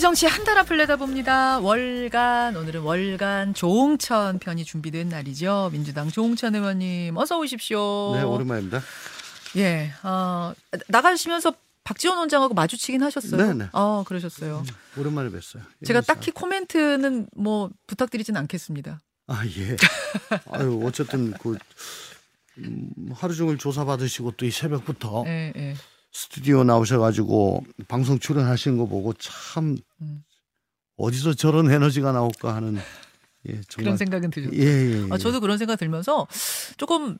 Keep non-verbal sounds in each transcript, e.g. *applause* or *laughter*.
우리 정치 한 달 앞을 내다 봅니다. 월간 오늘은 월간 조홍천 편이 준비된 날이죠. 민주당 조홍천 의원님 어서 오십시오. 네, 오랜만입니다. 예, 어, 나가시면서 박지원 원장하고 마주치긴 하셨어요. 네네. 어, 그러셨어요. 오랜만에 뵀어요. 제가. 딱히 코멘트는 뭐 부탁드리진 않겠습니다. 아 예. *laughs* 아유 어쨌든 그 음, 하루 종일 조사 받으시고 또 이 새벽부터 예, 예. 스튜디오 나오셔가지고 방송 출연하시는 거 보고 참 음. 어디서 저런 에너지가 나올까 하는 예 그런 생각은 들어요. 예, 예, 예. 아, 저도 그런 생각 들면서 조금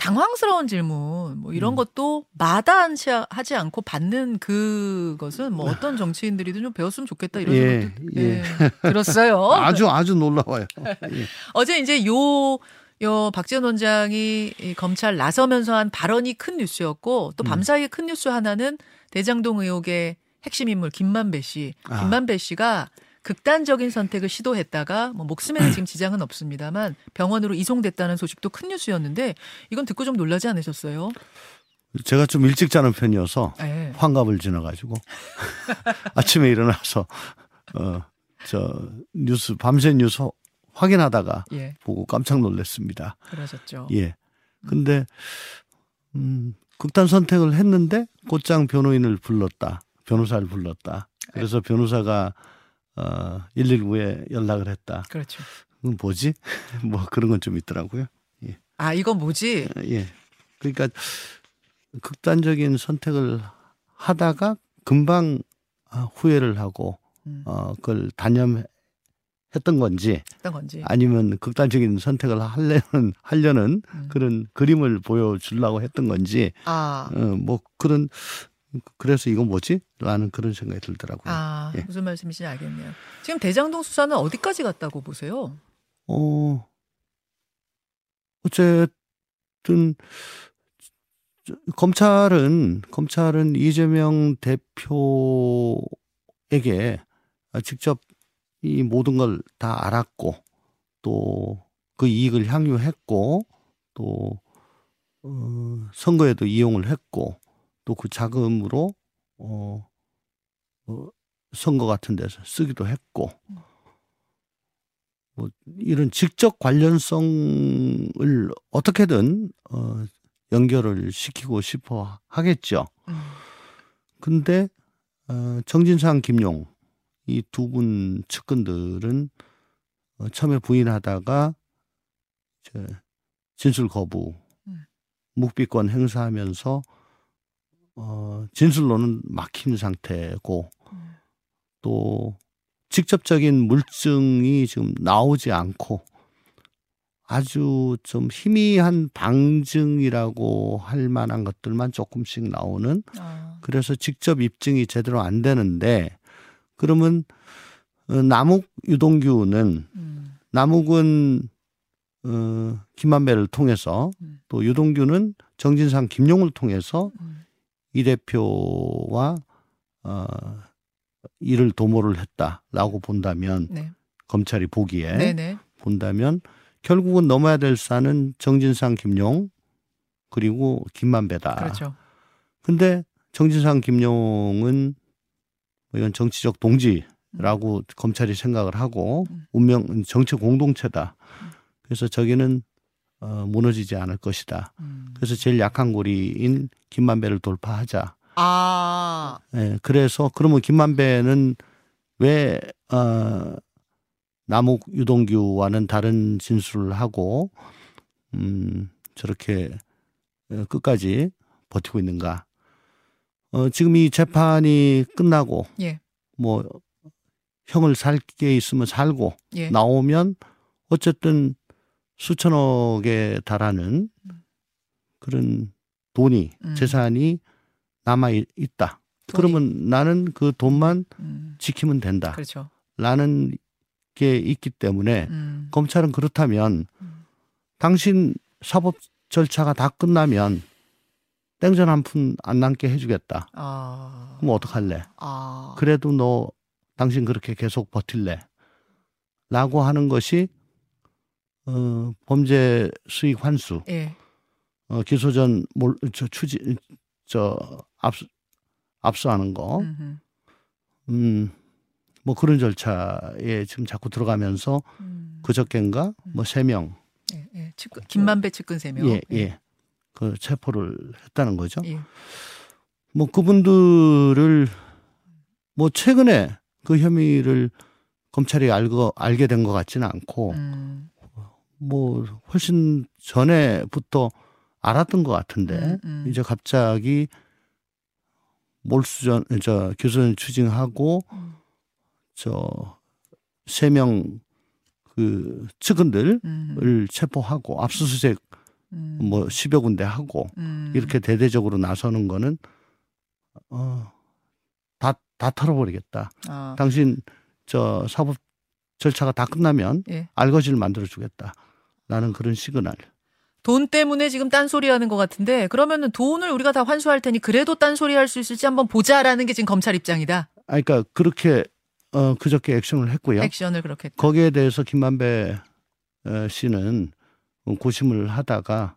당황스러운 질문 뭐 이런 음. 것도 마다하지 하지 않고 받는 그것은 뭐 어떤 정치인들이든 좀 배웠으면 좋겠다 이런 예, 생각도 예. 예, 들었어요. *laughs* 아주 아주 놀라워요. 예. *laughs* 어제 이제 요, 요 박지원 원장이 이 검찰 나서면서 한 발언이 큰 뉴스였고 또 음. 밤사이에 큰 뉴스 하나는 대장동 의혹의 핵심 인물 김만배 씨. 아. 김만배 씨가 극단적인 선택을 시도했다가 뭐 목숨에는 지금 지장은 없습니다만 병원으로 이송됐다는 소식도 큰 뉴스였는데 이건 듣고 좀 놀라지 않으셨어요? 제가 좀 일찍 자는 편이어서 네. 환갑을 지나가지고 *laughs* 아침에 일어나서 어 저 뉴스 밤새 뉴스 확인하다가 예, 보고 깜짝 놀랐습니다. 그러셨죠. 예. 근데 음 극단 선택을 했는데 곧장 변호인을 불렀다. 변호사를 불렀다. 그래서 변호사가 어 119에 연락을 했다. 그렇죠. 그건 뭐지? *laughs* 뭐 그런 건 좀 있더라고요. 아, 이건 뭐지? 예. 그러니까 극단적인 선택을 하다가 금방 아, 후회를 하고 음, 어 그걸 단념 했던 건지 어떤 건지. 아니면 극단적인 선택을 하려는 하려는 음. 그런 그림을 보여주려고 했던 건지 아, 어 뭐 그런 그래서 이건 뭐지? 라는 그런 생각이 들더라고요. 아, 예. 무슨 말씀이신지 알겠네요. 지금 대장동 수사는 어디까지 갔다고 보세요? 어 어쨌든 저- 검찰은 검찰은 이재명 대표에게 직접 이 모든 걸 다 알았고 또 그 이익을 향유했고 또 어, 선거에도 이용을 했고 또 그 자금으로 어, 어, 선거 같은 데서 쓰기도 했고 뭐 이런 직접 관련성을 어떻게든 어, 연결을 시키고 싶어 하겠죠. 음. 근데 어, 정진상, 김용 이 두 분 측근들은 어, 처음에 부인하다가 이제 진술 거부, 음. 묵비권 행사하면서 어, 진술로는 막힌 상태고 음. 또 직접적인 물증이 지금 나오지 않고 아주 좀 희미한 방증이라고 할 만한 것들만 조금씩 나오는 아, 그래서 직접 입증이 제대로 안 되는데 그러면 어, 남욱 유동규는 음, 남욱은 어, 김만배를 통해서 음. 또 유동규는 정진상 김용을 통해서 음. 이 대표와 어, 이를 도모를 했다라고 본다면 네, 검찰이 보기에 네, 네. 본다면 결국은 넘어야 될 산은 정진상 김용 그리고 김만배다. 그렇죠. 근데 정진상 김용은 뭐 이건 정치적 동지라고 검찰이 생각을 하고 음. 운명 정치 공동체다. 음. 그래서 저기는 어, 무너지지 않을 것이다. 음. 그래서 제일 약한 고리인 김만배를 돌파하자. 아, 예, 그래서 그러면 김만배는 왜 어, 남욱 유동규와는 다른 진술을 하고 음, 저렇게 어, 끝까지 버티고 있는가? 어, 지금 이 재판이 끝나고 예, 뭐 형을 살게 있으면 살고 예. 나오면 어쨌든 수천억에 달하는 그런 돈이 음. 재산이 남아 있- 있다. 돈이. 그러면 나는 그 돈만 음, 지키면 된다. 그렇죠. 라는 게 있기 때문에 음, 검찰은 그렇다면 음. 당신 사법 절차가 다 끝나면 땡전 한 푼 안 남게 해주겠다. 아, 그럼 어떡할래? 아, 그래도 너 당신 그렇게 계속 버틸래? 라고 하는 것이 어, 범죄 수익 환수, 예, 어, 기소전 몰, 저 추지, 저 압수, 압수하는 거, 음흠. 음, 뭐 그런 절차에 지금 자꾸 들어가면서 음. 그저께인가 뭐세 명 예, 예. 측근, 김만배 측근 세 명. 예, 예. 그 체포를 했다는 거죠. 예. 뭐 그분들을 뭐 최근에 그 혐의를 검찰이 알고 알게 된 것 같지는 않고 음. 뭐 훨씬 전에부터 알았던 것 같은데 음, 음. 이제 갑자기 몰수전 저 교수전 추징하고 음. 저세 명 그 측근들을 음. 체포하고 압수수색 음. 뭐 10여 군데 하고 음. 이렇게 대대적으로 나서는 거는 어 다 다 털어버리겠다. 아. 당신 저 사법 절차가 다 끝나면 예. 알거지를 만들어 주겠다. 라는 그런 시그널. 돈 때문에 지금 딴소리 하는 것 같은데 그러면은 돈을 우리가 다 환수할 테니 그래도 딴소리 할 수 있을지 한번 보자라는 게 지금 검찰 입장이다. 아 그러니까 그렇게 어 그저께 액션을 했고요. 액션을 그렇게 했다. 거기에 대해서 김만배 어, 씨는 고심을 하다가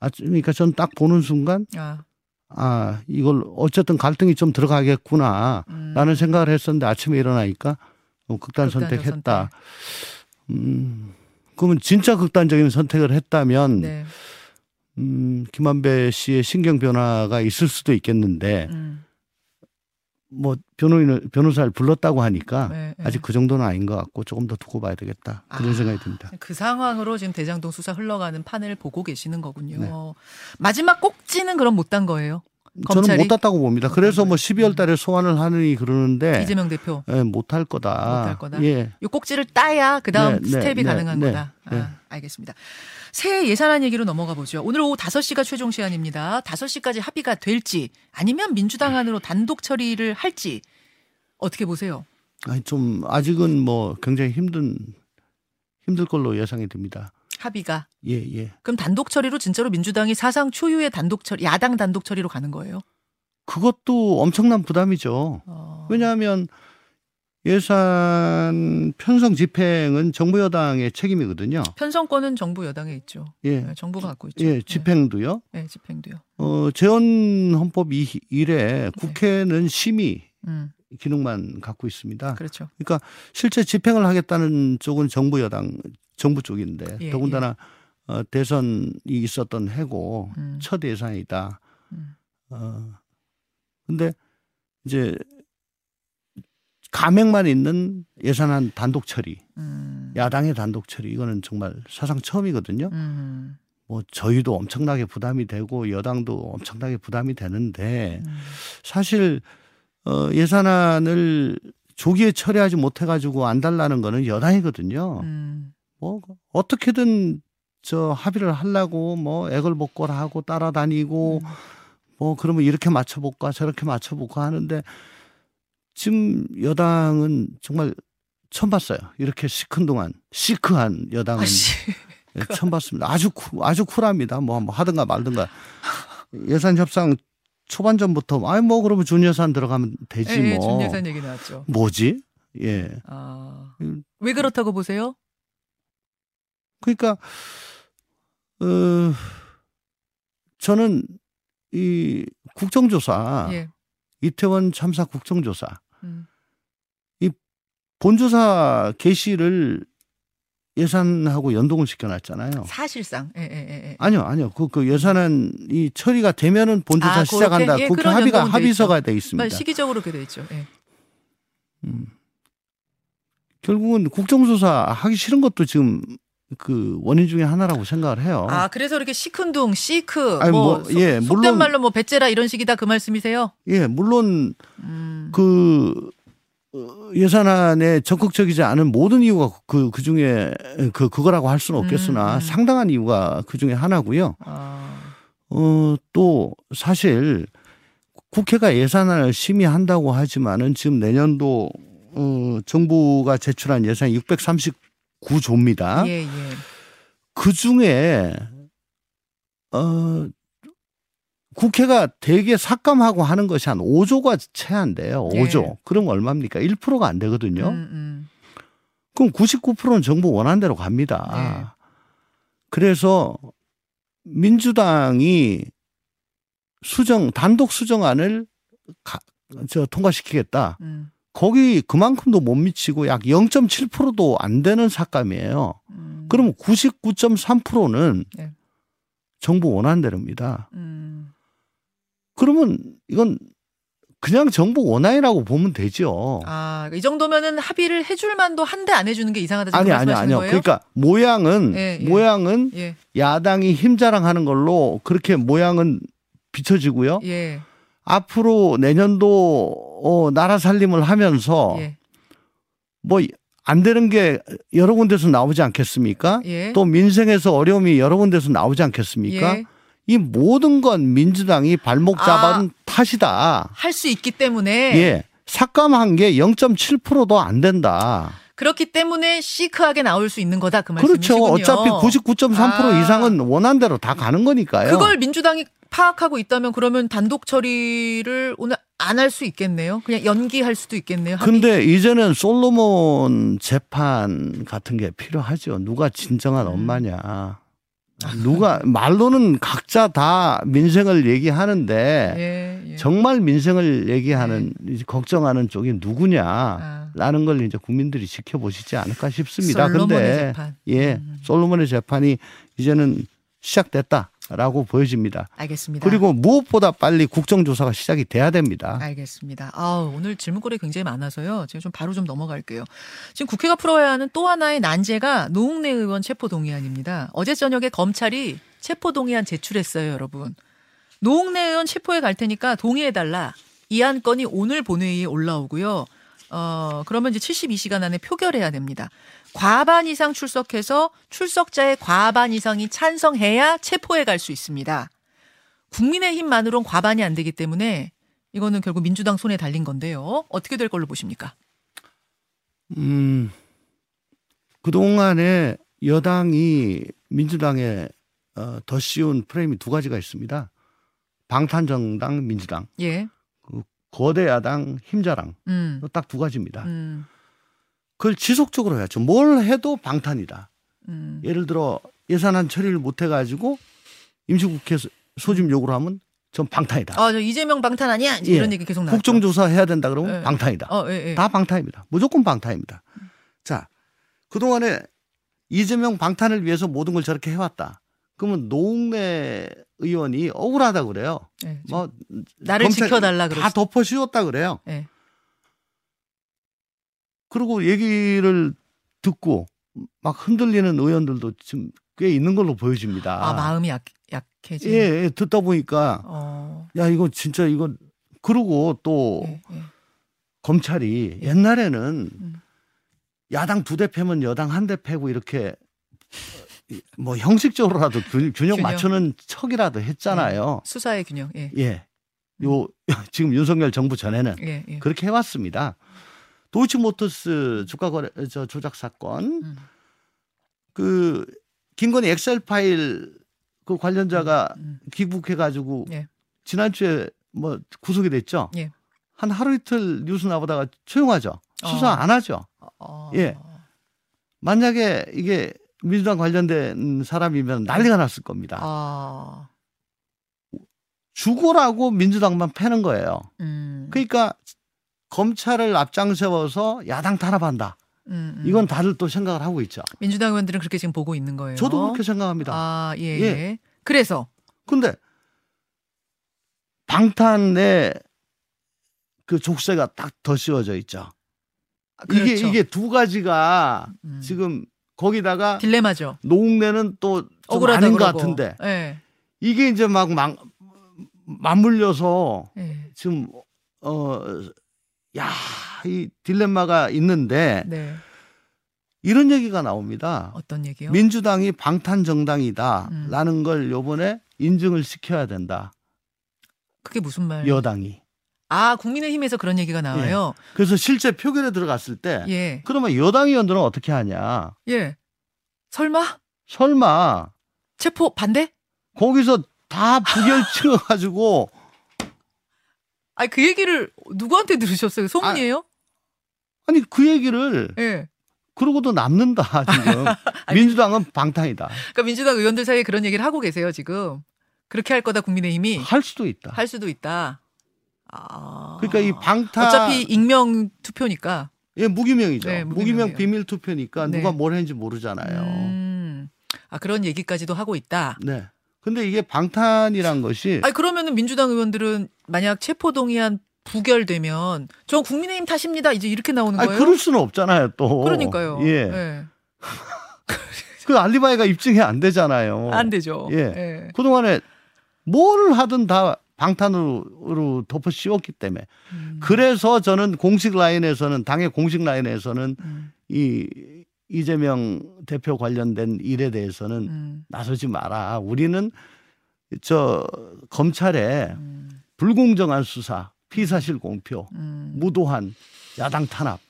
아 그러니까 전 딱 보는 순간 아. 아 이걸 어쨌든 갈등이 좀 들어가겠구나 음. 라는 생각을 했었는데 아침에 일어나니까 어, 극단 극단적 선택했다. 음 그러면 진짜 극단적인 선택을 했다면 네. 음 김만배 씨의 신경 변화가 있을 수도 있겠는데 음. 뭐 변호인을 변호사를 불렀다고 하니까 네, 네. 아직 그 정도는 아닌 것 같고 조금 더 두고 봐야 되겠다 그런 아. 생각이 듭니다. 그 상황으로 지금 대장동 수사 흘러가는 판을 보고 계시는 거군요. 네. 마지막 꼭지는 그럼 못 단 거예요. 저는? 못 땄다고 봅니다. 그래서 뭐 12월 달에 소환을 하느니 그러는데 이재명 대표 예, 못할 거다. 못할 거다? 예. 이 꼭지를 따야 그 다음 네, 네, 스텝이 네, 가능한 네, 거다. 네. 아, 알겠습니다. 새해 예산안 얘기로 넘어가 보죠. 오늘 오후 5시가 최종 시간입니다. 5시까지 합의가 될지 아니면 민주당 안으로 단독 처리를 할지 어떻게 보세요? 아니 좀 아직은 뭐 굉장히 힘든 힘들 걸로 예상이 됩니다. 합의가. 예, 예. 그럼 단독 처리로 진짜로 민주당이 사상 초유의 단독 처리, 야당 단독 처리로 가는 거예요? 그것도 엄청난 부담이죠. 어. 왜냐하면 예산 편성 집행은 정부 여당의 책임이거든요. 편성권은 정부 여당에 있죠. 예. 네, 정부가 갖고 있죠. 예, 집행도요. 네, 네, 집행도요. 어, 재헌 헌법 이- 이래 국회는 심의 음, 기능만 갖고 있습니다. 그렇죠. 그러니까 실제 집행을 하겠다는 쪽은 정부 여당 정부 쪽인데 예, 더군다나 어, 대선이 있었던 해고 음. 첫 예산이다. 음. 어 근데 이제 가맹만 있는 예산안 단독 처리, 음. 야당의 단독 처리 이거는 정말 사상 처음이거든요. 음. 뭐 저희도 엄청나게 부담이 되고 여당도 엄청나게 부담이 되는데 음. 사실 어 예산안을 조기에 처리하지 못해 가지고 안 달라는 거는 여당이거든요. 음. 뭐 어떻게든 저 합의를 하려고 뭐 애걸복걸 하고 따라다니고 음. 뭐 그러면 이렇게 맞춰볼까 저렇게 맞춰볼까 하는데 지금 여당은 정말 처음 봤어요. 이렇게 시큰둥한 시크한 여당은 아씨. 예, 처음 봤습니다. 아주 쿨, 아주 쿨합니다. 뭐, 뭐 하든가 말든가 예산 협상 초반전부터 아니 뭐 그러면 준 예산 들어가면 되지 예, 예, 뭐 준예산 얘기 나왔죠. 뭐지? 예. 아. 음. 왜 그렇다고 보세요? 그러니까 어 저는 이 국정조사 예. 이태원 참사 국정조사 음. 본조사 개시를 예산하고 연동을 시켜놨잖아요. 사실상. 예, 예, 예, 예. 아니요, 아니요. 그, 그 예산은 이 처리가 되면은 본조사 아? 시작한다. 예, 국회 합의가 합의서가 돼 있습니다. 시기적으로 그돼 있죠. 예. 음. 결국은 국정조사 하기 싫은 것도 지금 그 원인 중에 하나라고 생각을 해요. 아 그래서 이렇게 시큰둥, 시크, 아니, 뭐, 뭐 예, 속, 물론, 말로 뭐 배째라 이런 식이다 그 말씀이세요? 예, 물론 음. 그 어, 예산안에 적극적이지 않은 모든 이유가 그, 그, 그 중에 그, 그거라고 할 수는 없겠으나 음. 상당한 이유가 그 중에 하나고요. 아. 어, 또 사실 국회가 예산안을 심의한다고 하지만은 지금 내년도 어, 정부가 제출한 예산 구조입니다. 예, 예. 그 중에 어 국회가 되게 삭감하고 하는 것이 한 5조가 채한데요. 5조. 예. 그럼 얼마입니까? 1%가 안 되거든요. 음, 음. 그럼 99%는 정부 원한 대로 갑니다. 예. 그래서 민주당이 수정 단독 수정안을 가, 저 통과시키겠다. 음. 거기 그만큼도 못 미치고 약 0.7%도 안 되는 삭감이에요. 음. 그러면 99.3%는 네. 정부 원안대로입니다. 음. 그러면 이건 그냥 정부 원안이라고 보면 되죠. 아, 이 정도면은 합의를 해줄 만도 한데 안 해주는 게 이상하다 아니 아니 아니요. 거예요? 그러니까 모양은 예, 예. 모양은 예, 야당이 힘 자랑하는 걸로 그렇게 모양은 비춰지고요. 예, 앞으로 내년도 어, 나라 살림을 하면서 예, 뭐안 되는 게 여러 군데서 나오지 않겠습니까? 예. 또 민생에서 어려움이 여러 군데서 나오지 않겠습니까? 예. 이 모든 건 민주당이 발목 아. 잡은 탓이다. 할 수 있기 때문에 예. 삭감한 게 0.7%도 안 된다. 그렇기 때문에 시크하게 나올 수 있는 거다 그 말씀이시군요. 그렇죠. 어차피 99.3% 아. 이상은 원한 대로 다 가는 거니까요. 그걸 민주당이 파악하고 있다면 그러면 단독 처리를 오늘 안 할 수 있겠네요. 그냥 연기할 수도 있겠네요. 합의. 근데 이제는 솔로몬 재판 같은 게 필요하죠. 누가 진정한 음. 엄마냐. 누가 말로는 각자 다 민생을 얘기하는데 예, 예. 정말 민생을 얘기하는 이제 걱정하는 쪽이 누구냐. 아, 라는 걸 이제 국민들이 지켜보시지 않을까 싶습니다. 솔로몬의 근데 재판. 예, 음. 솔로몬의 재판이 이제는 시작됐다 라고 보여집니다. 알겠습니다. 그리고 무엇보다 빨리 국정조사가 시작이 돼야 됩니다. 알겠습니다. 아, 오늘 질문거리 굉장히 많아서요. 제가 좀 바로 좀 넘어갈게요. 지금 국회가 풀어야 하는 또 하나의 난제가 노웅래 의원 체포동의안입니다. 어제 저녁에 검찰이 체포동의안 제출했어요, 여러분. 노웅래 의원 체포에 갈 테니까 동의해달라. 이 안건이 오늘 본회의에 올라오고요. 어, 그러면 이제 72시간 안에 표결해야 됩니다. 과반 이상 출석해서 출석자의 과반 이상이 찬성해야 체포에 갈수 있습니다. 국민의힘만으론 과반이 안 되기 때문에 이거는 결국 민주당 손에 달린 건데요. 어떻게 될 걸로 보십니까? 음, 그동안에 여당이 민주당에 어, 더 씌운 프레임이 두 가지가 있습니다. 방탄정당 민주당, 예. 거대 야당 힘자랑 음. 딱두 가지입니다. 음. 그걸 지속적으로 해야죠. 뭘 해도 방탄이다. 음. 예를 들어 예산안 처리를 못 해가지고 임시국회 소집 요구를 하면 전 방탄이다. 아, 저 이재명 방탄 아니야? 예. 이런 얘기 계속 나왔죠. 국정조사 해야 된다 그러면 예. 방탄이다. 어, 예, 예. 다 방탄입니다. 무조건 방탄입니다. 자, 그동안에 이재명 방탄을 위해서 모든 걸 저렇게 해왔다. 그러면 노웅래 의원이 억울하다 그래요. 예, 좀뭐 나를 지켜달라 다 그러시. 덮어 씌웠다 그래요. 예. 그리고 얘기를 듣고 막 흔들리는 의원들도 지금 꽤 있는 걸로 보여집니다. 아, 마음이 약 약해지. 예, 예, 듣다 보니까 어. 야 이거 진짜 이거 그러고 또 예, 예. 검찰이 옛날에는 음. 야당 두 대 패면 여당 한 대 패고 이렇게 뭐 형식적으로라도 균, 균형. 맞추는 척이라도 했잖아요. 수사의 균형. 예. 예. 요 *laughs* 지금 윤석열 정부 전에는 예, 예. 그렇게 해왔습니다. 도이치모터스 주가 거래 저 조작 사건 음. 그 김건희 엑셀 파일 그 관련자가 음. 귀국해 가지고 예. 지난주에 뭐 구속이 됐죠. 예. 한 하루 이틀 뉴스 나보다가 조용하죠. 수사 어. 안 하죠. 어. 예. 만약에 이게 민주당 관련된 사람이면 난리가 났을 겁니다. 아. 죽어라고 민주당만 패는 거예요. 음. 그러니까 검찰을 앞장 세워서 야당 탄압한다. 음, 음. 이건 다들 또 생각을 하고 있죠. 민주당 의원들은 그렇게 지금 보고 있는 거예요. 저도 그렇게 생각합니다. 아, 예, 예. 예. 그래서 근데 방탄에 그 족쇄가 딱 더 씌워져 있죠. 아, 이게 그렇죠. 이게 두 가지가 음. 지금 거기다가 딜레마죠. 노웅래는 또좀 억울하다 아닌 것 그러고. 같은데 예. 이게 이제 막 막, 맞물려서 예. 지금 어, 야, 이 딜레마가 있는데 네. 이런 얘기가 나옵니다. 어떤 얘기요? 민주당이 방탄 정당이다라는 음. 걸 요번에 인증을 시켜야 된다. 그게 무슨 말? 여당이. 아, 국민의힘에서 그런 얘기가 나와요. 그래서 실제 표결에 들어갔을 때 예. 그러면 여당 의원들은 어떻게 하냐? 예. 설마 설마 체포 반대? 거기서 다 부결 *laughs* 찍어가지고 아니 그 얘기를 누구한테 들으셨어요? 소문이에요? 아 니 그 얘기를 예. 그러고도 남는다 지금 *laughs* 민주당은 방탄이다 그러니까 민주당 의원들 사이에 그런 얘기를 하고 계세요 지금. 그렇게 할 거다 국민의힘이 할 수도 있다. 할 수도 있다. 아. 그러니까 이 방탄 어차피 익명 투표니까. 예 무기명이죠. 네, 무기명. 비밀 투표니까 네. 누가 뭘 했는지 모르잖아요. 음. 아 그런 얘기까지도 하고 있다. 네. 근데 이게 방탄이란 것이 아니 그러면은 민주당 의원들은 만약 체포 동의안 부결되면 전 국민의힘 탓입니다. 이제 이렇게 나오는 거예요. 그럴 수는 없잖아요. 또 그러니까요. 예. 예. *laughs* 그 알리바이가 입증이 안 되잖아요. 안 되죠. 예. 예. 그동안에 뭘 하든 다 방탄으로 덮어 씌웠기 때문에 음. 그래서 저는 공식 라인에서는 당의 공식 라인에서는 음. 이 이재명 대표 관련된 일에 대해서는 음. 나서지 마라. 우리는 저 검찰의 음. 불공정한 수사, 피사실 공표, 음. 무도한 야당 탄압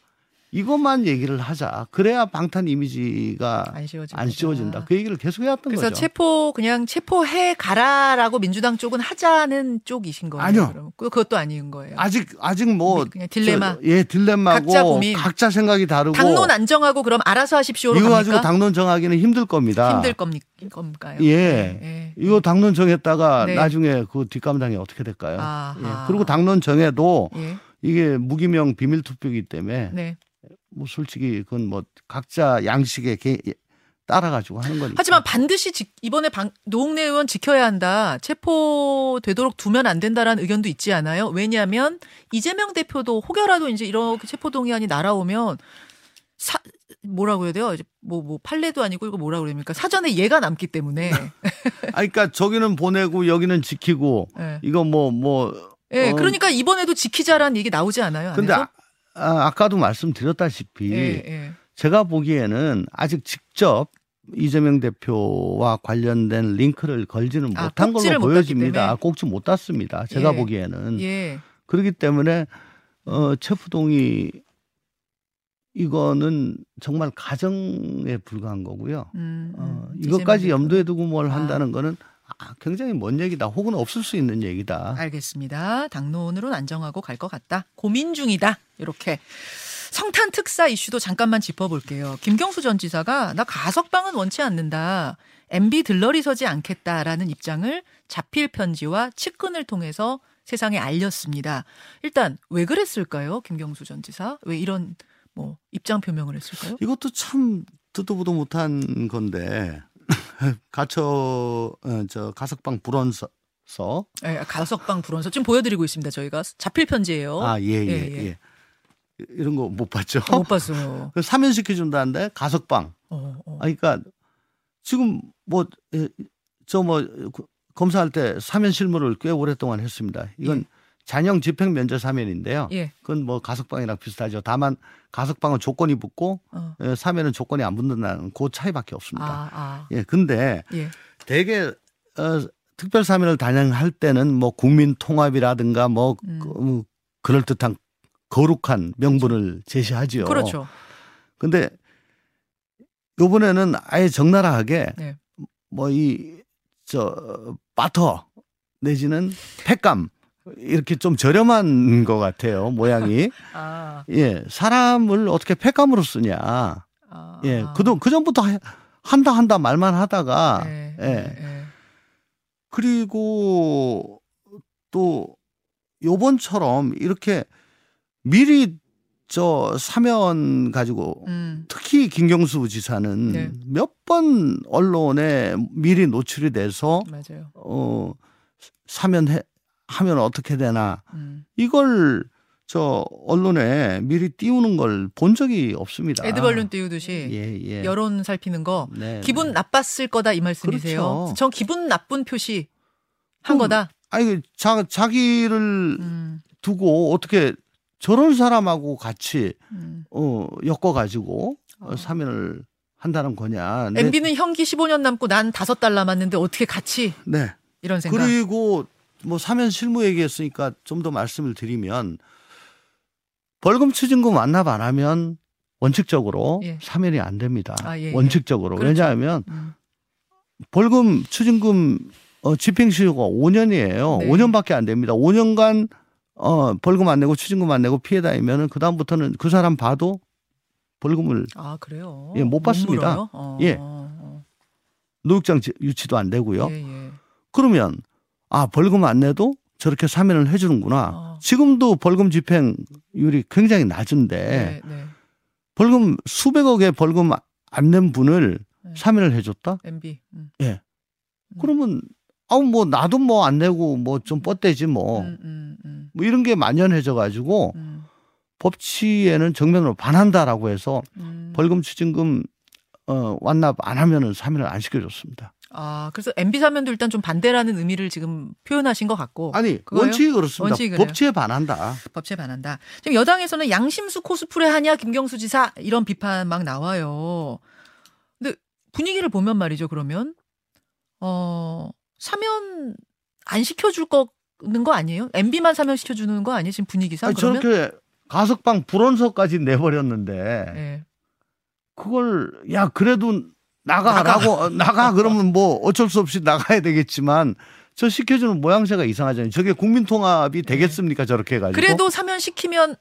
이것만 얘기를 하자. 그래야 방탄 이미지가 안 씌워진다. 안 씌워진다. 그 얘기를 계속 해왔던 그래서 거죠. 체포 그냥 체포해 가라라고 민주당 쪽은 하자는 쪽이신 거예요. 아니요. 그럼 그- 그것도 아닌 거예요. 아직 아직 뭐 그냥 딜레마. 저, 예 딜레마고 각자 고민. 각자 생각이 다르고 당론 안 정하고 그럼 알아서 하십시오로 이거? 가지고 당론 정하기는 힘들 겁니다. 힘들 겁니까? 건가요? 예. 예. 이거 당론 정했다가 네. 나중에 그 뒷감당이 어떻게 될까요? 아하. 예. 그리고 당론 정해도 예. 이게 무기명 비밀 투표이기 때문에 네. 뭐 솔직히 그건 뭐 각자 양식에 개- 따라 가지고 하는 거니까. 하지만 반드시 지- 이번에 방, 노웅래 의원 지켜야 한다. 체포되도록 두면 안 된다라는 의견도 있지 않아요? 왜냐하면 이재명 대표도 혹여라도 이제 이렇게 체포 동의안이 날아오면 사 뭐라고 해야 돼요? 뭐, 뭐, 판례도 아니고 이거 뭐라 그럽니까? 사전에 예가 남기 때문에. *laughs* 아, 그러니까 저기는 보내고 여기는 지키고 예. 이거 뭐 뭐. 예, 어, 그러니까 이번에도 지키자라는 얘기 나오지 않아요? 안에서? 아, 아, 까도 말씀드렸다시피 예, 예. 제가 보기에는 아직 직접 이재명 대표와 관련된 링크를 걸지는 아, 못한 걸로 보여집니다. 꼭지 못 땄습니다. 제가 예. 보기에는 예. 그렇기 때문에 어, 체포동의 이거는 정말 가정에 불과한 거고요. 음, 어, 음. 이것까지 이재명 염두에 두고 뭘 아. 한다는 거는 아, 굉장히 먼 얘기다. 혹은 없을 수 있는 얘기다. 알겠습니다. 당론으로는 안 정하고 갈 것 같다. 고민 중이다. 이렇게. 성탄 특사 이슈도 잠깐만 짚어볼게요. 김경수 전 지사가 나 가석방은 원치 않는다. MB 들러리 서지 않겠다라는 입장을 자필 편지와 측근을 통해서 세상에 알렸습니다. 일단 왜 그랬을까요? 김경수 전 지사 왜 이런 뭐 입장 표명을 했을까요? 이것도 참 듣도 보도 못한 건데 *laughs* 가처 어, 저 가석방 불원서 예, 가석방 불원서 지금 보여드리고 있습니다. 저희가 자필 편지예요. 아, 예, 예, 예, 예. 예. 이런 거 못 봤죠. 못 봤어요. *laughs* 그 사면시켜 준다는데 가석방. 어, 어. 아 그러니까 지금 뭐저뭐 검사할 때 사면 실무를 꽤 오랫동안 했습니다. 이건 예. 잔형 집행 면제 사면인데요. 예. 그건 뭐 가석방이랑 비슷하죠. 다만 가석방은 조건이 붙고 어. 예, 사면은 조건이 안 붙는다는 그 차이밖에 없습니다. 아, 아. 예, 근데 예. 대개 어, 특별 사면을 단행할 때는 뭐 국민 통합이라든가 뭐 음. 그, 음, 그럴 듯한 거룩한 명분을 제시하지요. 그렇죠. 근데 요번에는 아예 적나라하게 네. 뭐이 저 바터 내지는 팩감 이렇게 좀 저렴한 것 같아요 모양이 *laughs* 아, 예 사람을 어떻게 팩감으로 쓰냐 아. 예 그동 그 전부터 하- 한다 한다 말만 하다가 네, 예 네, 네. 그리고 또 요번처럼 이렇게 미리 저 사면 가지고 음, 특히 김경수 지사는 네. 몇번 언론에 미리 노출이 돼서 맞아요. 어 사면 해 하면 어떻게 되나 음. 이걸 저 언론에 미리 띄우는 걸 본 적이 없습니다. 에드벌룬 띄우듯이 예, 예. 여론 살피는 거 네, 기분 네. 나빴을 거다 이 말씀이세요. 그렇죠. 전 기분 나쁜 표시 한 그럼 거다. 아니 자 자기를 음, 두고 어떻게 저런 사람하고 같이 음. 어 엮어 가지고 어. 사면을 한다는 거냐. 네, MB는 형기 15년 남고 난 다섯 달 남았는데 어떻게 같이 네. 이런 생각. 그리고 뭐 사면 실무 얘기했으니까 좀 더 말씀을 드리면 벌금 추징금 완납 안 하면 원칙적으로 예. 사면이 안 됩니다. 아, 예, 예. 원칙적으로. 그렇죠. 왜냐하면 음, 벌금 추징금 어, 집행시효가 5년이에요. 네. 5년밖에 안 됩니다. 5년간 어, 벌금 안 내고 추징금 안 내고 피해 다니면은 그 다음부터는 그 사람 봐도 벌금을 아 그래요. 예, 못 받습니다. 물어요? 어, 예. 어, 노육장 지- 유치도 안 어. 되고요. 예, 예. 그러면 아 벌금 안 내도 저렇게 사면을 해주는구나. 어. 지금도 벌금 집행률이 굉장히 낮은데 네, 네. 벌금 수백억의 벌금 안 낸 분을 네. 사면을 해줬다? MB. 음. 예. 그러면 아우 뭐 나도 뭐 안 내고 뭐 좀 뻗대지 뭐. 음, 음, 음, 뭐 이런 게 만연해져 가지고 음, 법치에는 정면으로 반한다라고 해서 음. 벌금 추징금 어 완납 안 하면은 사면을 안 시켜줬습니다. 아, 그래서 MB 사면도 일단 좀 반대라는 의미를 지금 표현하신 것 같고 아니 그거요? 원칙이 그렇습니다. 원칙이? 법치에 반한다. 법치에 반한다. 지금 여당에서는 양심수 코스프레 하냐 김경수 지사 이런 비판 막 나와요. 근데 분위기를 보면 말이죠. 그러면 어 사면 안 시켜줄 거는 거 아니에요? MB만 사면 시켜주는 거 아니에요? 지금 분위기상 아니, 그러면? 저렇게 가석방 불원서까지 내버렸는데 예. 그걸 야 그래도 나가라고 어, 나가 그러면 뭐 어쩔 수 없이 나가야 되겠지만 저 시켜주는 모양새가 이상하잖아요. 저게 국민 통합이 되겠습니까 저렇게 해가지고 네. 그래도 사면 시키면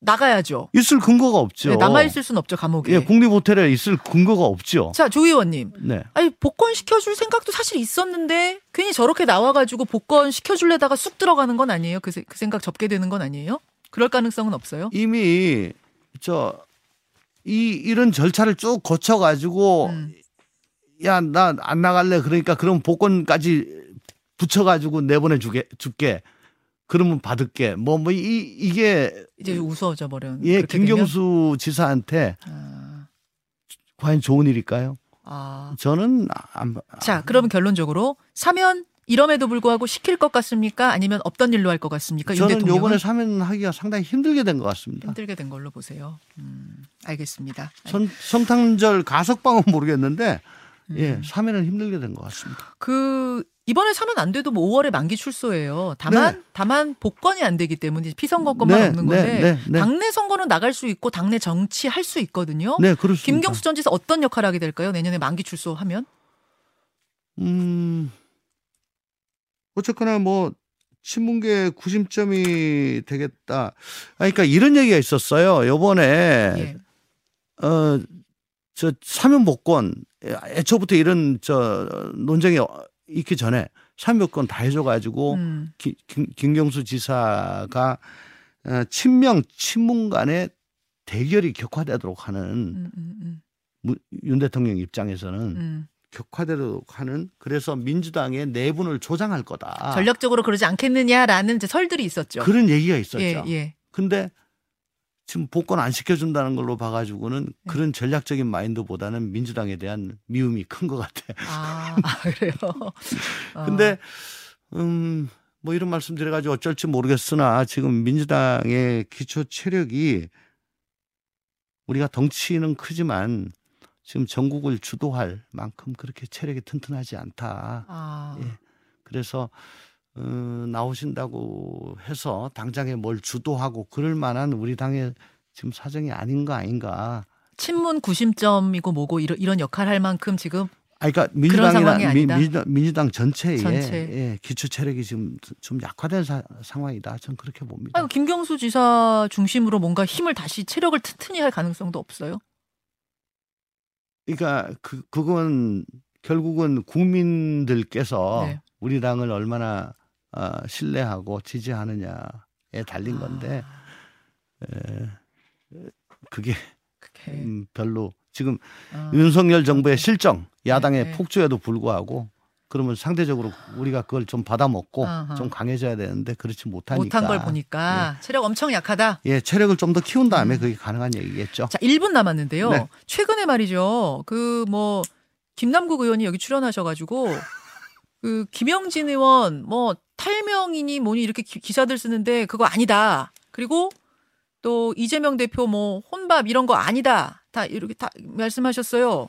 나가야죠. 있을 근거가 없죠. 네, 남아 있을 순 없죠 감옥에. 예, 국립 호텔에 있을 근거가 없죠. 자, 조 의원님. 네. 아니 복권 시켜줄 생각도 사실 있었는데 괜히 저렇게 나와가지고 복권 시켜줄래다가 쑥 들어가는 건 아니에요? 그, 세- 그 생각 접게 되는 건 아니에요? 그럴 가능성은 없어요? 이미 저 이 이런 절차를 쭉 거쳐 가지고 음. 야나 안 나갈래 그러니까 그럼 복권까지 붙여 가지고 내보내 주게 줄게. 그러면 받을게. 뭐 뭐 이 이게 이제 우스워져 버려. 예 김경수 지사한테 아, 과연 좋은 일일까요? 아. 저는 안 자, 그러면 결론적으로 사면 이럼에도 불구하고 시킬 것 같습니까? 아니면 없던 일로 할 것 같습니까? 윤 저는 요번에 사면하기가 상당히 힘들게 된 것 같습니다. 힘들게 된 걸로 보세요. 음, 알겠습니다. 선, 성탄절 가석방은 *laughs* 모르겠는데 예 음. 사면은 힘들게 된 것 같습니다. 그 이번에 사면 안 돼도 뭐 5월에 만기 출소예요. 다만 네. 다만 복권이 안 되기 때문에 피선거권만 네, 없는 네, 건데 네, 네. 당내 선거는 나갈 수 있고 당내 정치 할 수 있거든요. 네 그렇습니다. 김경수 전 지사 어떤 역할을 하게 될까요? 내년에 만기 출소하면? 음, 어쨌거나 뭐 친문계 구심점이 되겠다. 아, 그러니까 이런 얘기가 있었어요. 요번에 예. 어, 저 사면 복권 애초부터 이런 저 논쟁이 있기 전에 사면 복권 다 해줘가지고 음, 기- 김, 김경수 지사가 어, 친명 친문 간의 대결이 격화되도록 하는 음, 음, 음, 무- 윤 대통령 입장에서는 음. 격화되도록 하는 그래서 민주당의 내분을 조장할 거다. 전략적으로 그러지 않겠느냐라는 이제 설들이 있었죠. 아. 그런 얘기가 있었죠. 예, 예. 근데 지금 복권 안 시켜준다는 걸로 봐가지고는 네. 그런 전략적인 마인드보다는 민주당에 대한 미움이 큰 것 같아. 아, 아, 그래요. 어, *laughs* 근데 음, 뭐 이런 말씀 드려가지고 어쩔지 모르겠으나 지금 민주당의 기초 체력이 우리가 덩치는 크지만 지금 전국을 주도할 만큼 그렇게 체력이 튼튼하지 않다. 아, 예. 그래서 어, 나오신다고 해서 당장에 뭘 주도하고 그럴 만한 우리 당의 지금 사정이 아닌 거 아닌가. 친문 구심점이고 뭐고 이런 이런 역할 할 만큼 지금 아, 그러니까 민주당이나 미-. 민주당, 민주당 전체에 전체. 예, 기초 체력이 지금 좀 약화된 사- 상황이다. 저는 그렇게 봅니다. 아니, 김경수 지사 중심으로 뭔가 힘을 다시 체력을 튼튼히 할 가능성도 없어요. 그러니까 그 그건 결국은 국민들께서 네. 우리 당을 얼마나 어, 신뢰하고 지지하느냐에 달린 건데 에, 그게 그게 음, 별로 지금 어, 윤석열 정부의 실정 야당의 네. 폭주에도 불구하고 그러면 상대적으로 우리가 그걸 좀 받아먹고 아하. 좀 강해져야 되는데 그렇지 못하니까 못한 걸 보니까 체력 엄청 약하다. 예 체력을 좀 더 키운 다음에 음. 그게 가능한 얘기겠죠. 자, 1분 남았는데요. 네. 최근에 말이죠. 그 뭐 김남국 의원이 여기 출연하셔 가지고 그 김영진 의원 뭐 탈명이니 뭐니 이렇게 기, 기사들 쓰는데 그거 아니다. 그리고 또 이재명 대표 뭐 혼밥 이런 거 아니다. 다 이렇게 다 말씀하셨어요.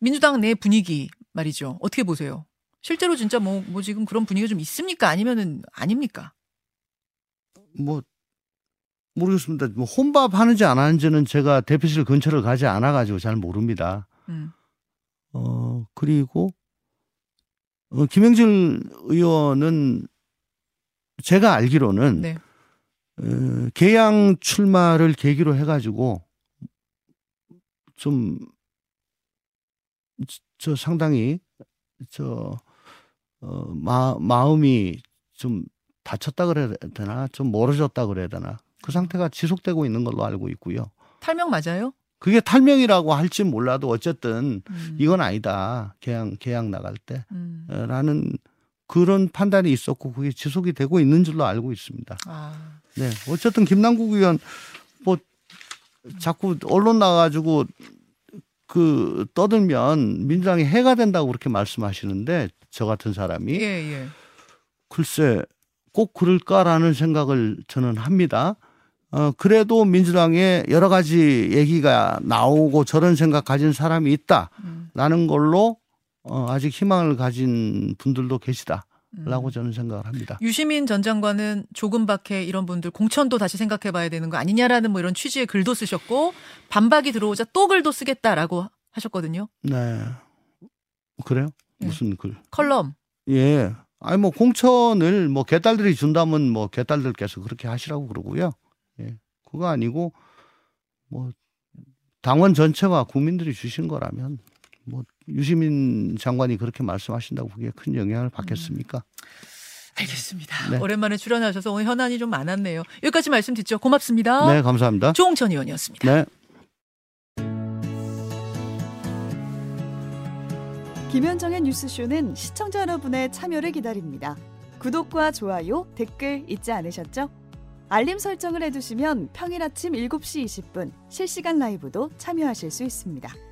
민주당 내 분위기 말이죠. 어떻게 보세요? 실제로 진짜 뭐, 뭐 지금 그런 분위기가 좀 있습니까? 아니면은 아닙니까? 뭐 모르겠습니다. 뭐 혼밥 하는지 안 하는지는 제가 대표실 근처를 가지 않아 가지고 잘 모릅니다. 음. 어 그리고 어, 김영진 의원은 제가 알기로는 네. 어, 개양 출마를 계기로 해가지고 좀 저 상당히 저 어, 마, 마음이 좀 다쳤다 그래야 되나 좀 멀어졌다 그래야 되나 그 상태가 지속되고 있는 걸로 알고 있고요. 탈명 맞아요? 그게 탈명이라고 할지 몰라도 어쨌든 음. 이건 아니다. 계약 계약 나갈 음. 때라는 그런 판단이 있었고 그게 지속이 되고 있는 줄로 알고 있습니다. 아. 네. 어쨌든 김남국 의원 뭐 자꾸 언론 나가지고 그 떠들면 민주당이 해가 된다고 그렇게 말씀하시는데 저 같은 사람이 예, 예. 글쎄 꼭 그럴까라는 생각을 저는 합니다. 어, 그래도 민주당에 여러 가지 얘기가 나오고 저런 생각 가진 사람이 있다라는 걸로 어, 아직 희망을 가진 분들도 계시다 라고 저는 생각을 합니다. 유시민 전 장관은 조금밖에 이런 분들 공천도 다시 생각해 봐야 되는 거 아니냐라는 뭐 이런 취지의 글도 쓰셨고 반박이 들어오자 또 글도 쓰겠다라고 하셨거든요. 네. 그래요? 네. 무슨 글? 컬럼. 예. 아니 뭐 공천을 뭐 개딸들이 준다면 뭐 개딸들께서 그렇게 하시라고 그러고요. 예. 그거 아니고 뭐 당원 전체가 국민들이 주신 거라면 뭐 유시민 장관이 그렇게 말씀하신다고 그게 큰 영향을 받겠습니까? 알겠습니다. 네. 오랜만에 출연하셔서 오늘 현안이 좀 많았네요. 여기까지 말씀 듣죠. 고맙습니다. 네, 감사합니다. 조홍천 의원이었습니다. 네. 김현정의 뉴스쇼는 시청자 여러분의 참여를 기다립니다. 구독과 좋아요, 댓글 잊지 않으셨죠? 알림 설정을 해두시면 평일 아침 7시 20분 실시간 라이브도 참여하실 수 있습니다.